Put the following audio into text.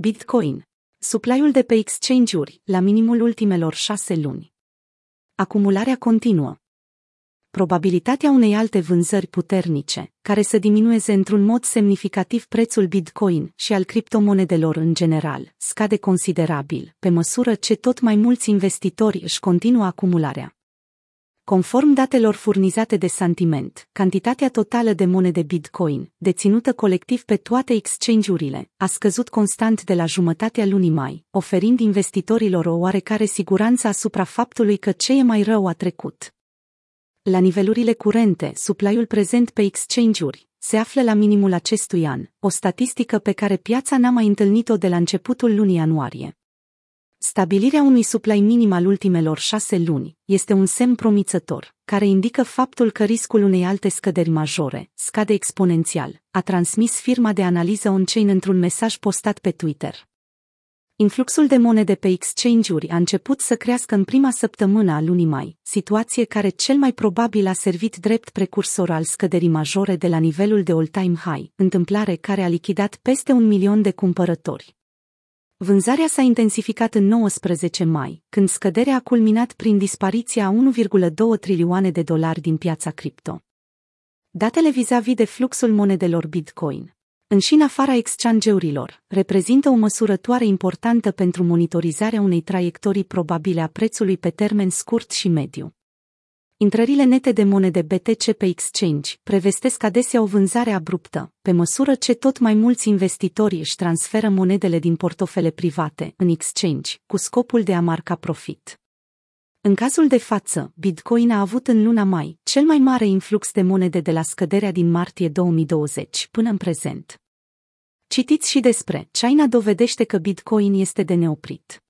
Bitcoin. Supply-ul de pe exchange-uri, la minimul ultimelor șase luni. Acumularea continuă. Probabilitatea unei alte vânzări puternice, care să diminueze într-un mod semnificativ prețul Bitcoin și al criptomonedelor în general, scade considerabil, pe măsură ce tot mai mulți investitori își continuă acumularea. Conform datelor furnizate de Sentiment, cantitatea totală de monede Bitcoin, deținută colectiv pe toate exchange-urile, a scăzut constant de la jumătatea lunii mai, oferind investitorilor o oarecare siguranță asupra faptului că ce e mai rău a trecut. La nivelurile curente, supply-ul prezent pe exchange-uri se află la minimul acestui an, o statistică pe care piața n-a mai întâlnit-o de la începutul lunii ianuarie. Stabilirea unui supply minim al ultimelor șase luni este un semn promițător, care indică faptul că riscul unei alte scăderi majore scade exponențial, a transmis firma de analiză on-chain într-un mesaj postat pe Twitter. Influxul de monede pe exchange-uri a început să crească în prima săptămână a lunii mai, situație care cel mai probabil a servit drept precursor al scăderii majore de la nivelul de all-time high, întâmplare care a lichidat peste un milion de cumpărători. Vânzarea s-a intensificat în 19 mai, când scăderea a culminat prin dispariția a 1,2 trilioane de dolari din piața cripto. Datele vis-a-vis de fluxul monedelor Bitcoin, în și în afara exchange-urilor, reprezintă o măsurătoare importantă pentru monitorizarea unei traiectorii probabile a prețului pe termen scurt și mediu. Intrările nete de monede BTC pe exchange prevestesc adesea o vânzare abruptă, pe măsură ce tot mai mulți investitori își transferă monedele din portofele private în exchange, cu scopul de a marca profit. În cazul de față, Bitcoin a avut în luna mai cel mai mare influx de monede de la scăderea din martie 2020 până în prezent. Citiți și despre China dovedește că Bitcoin este de neoprit.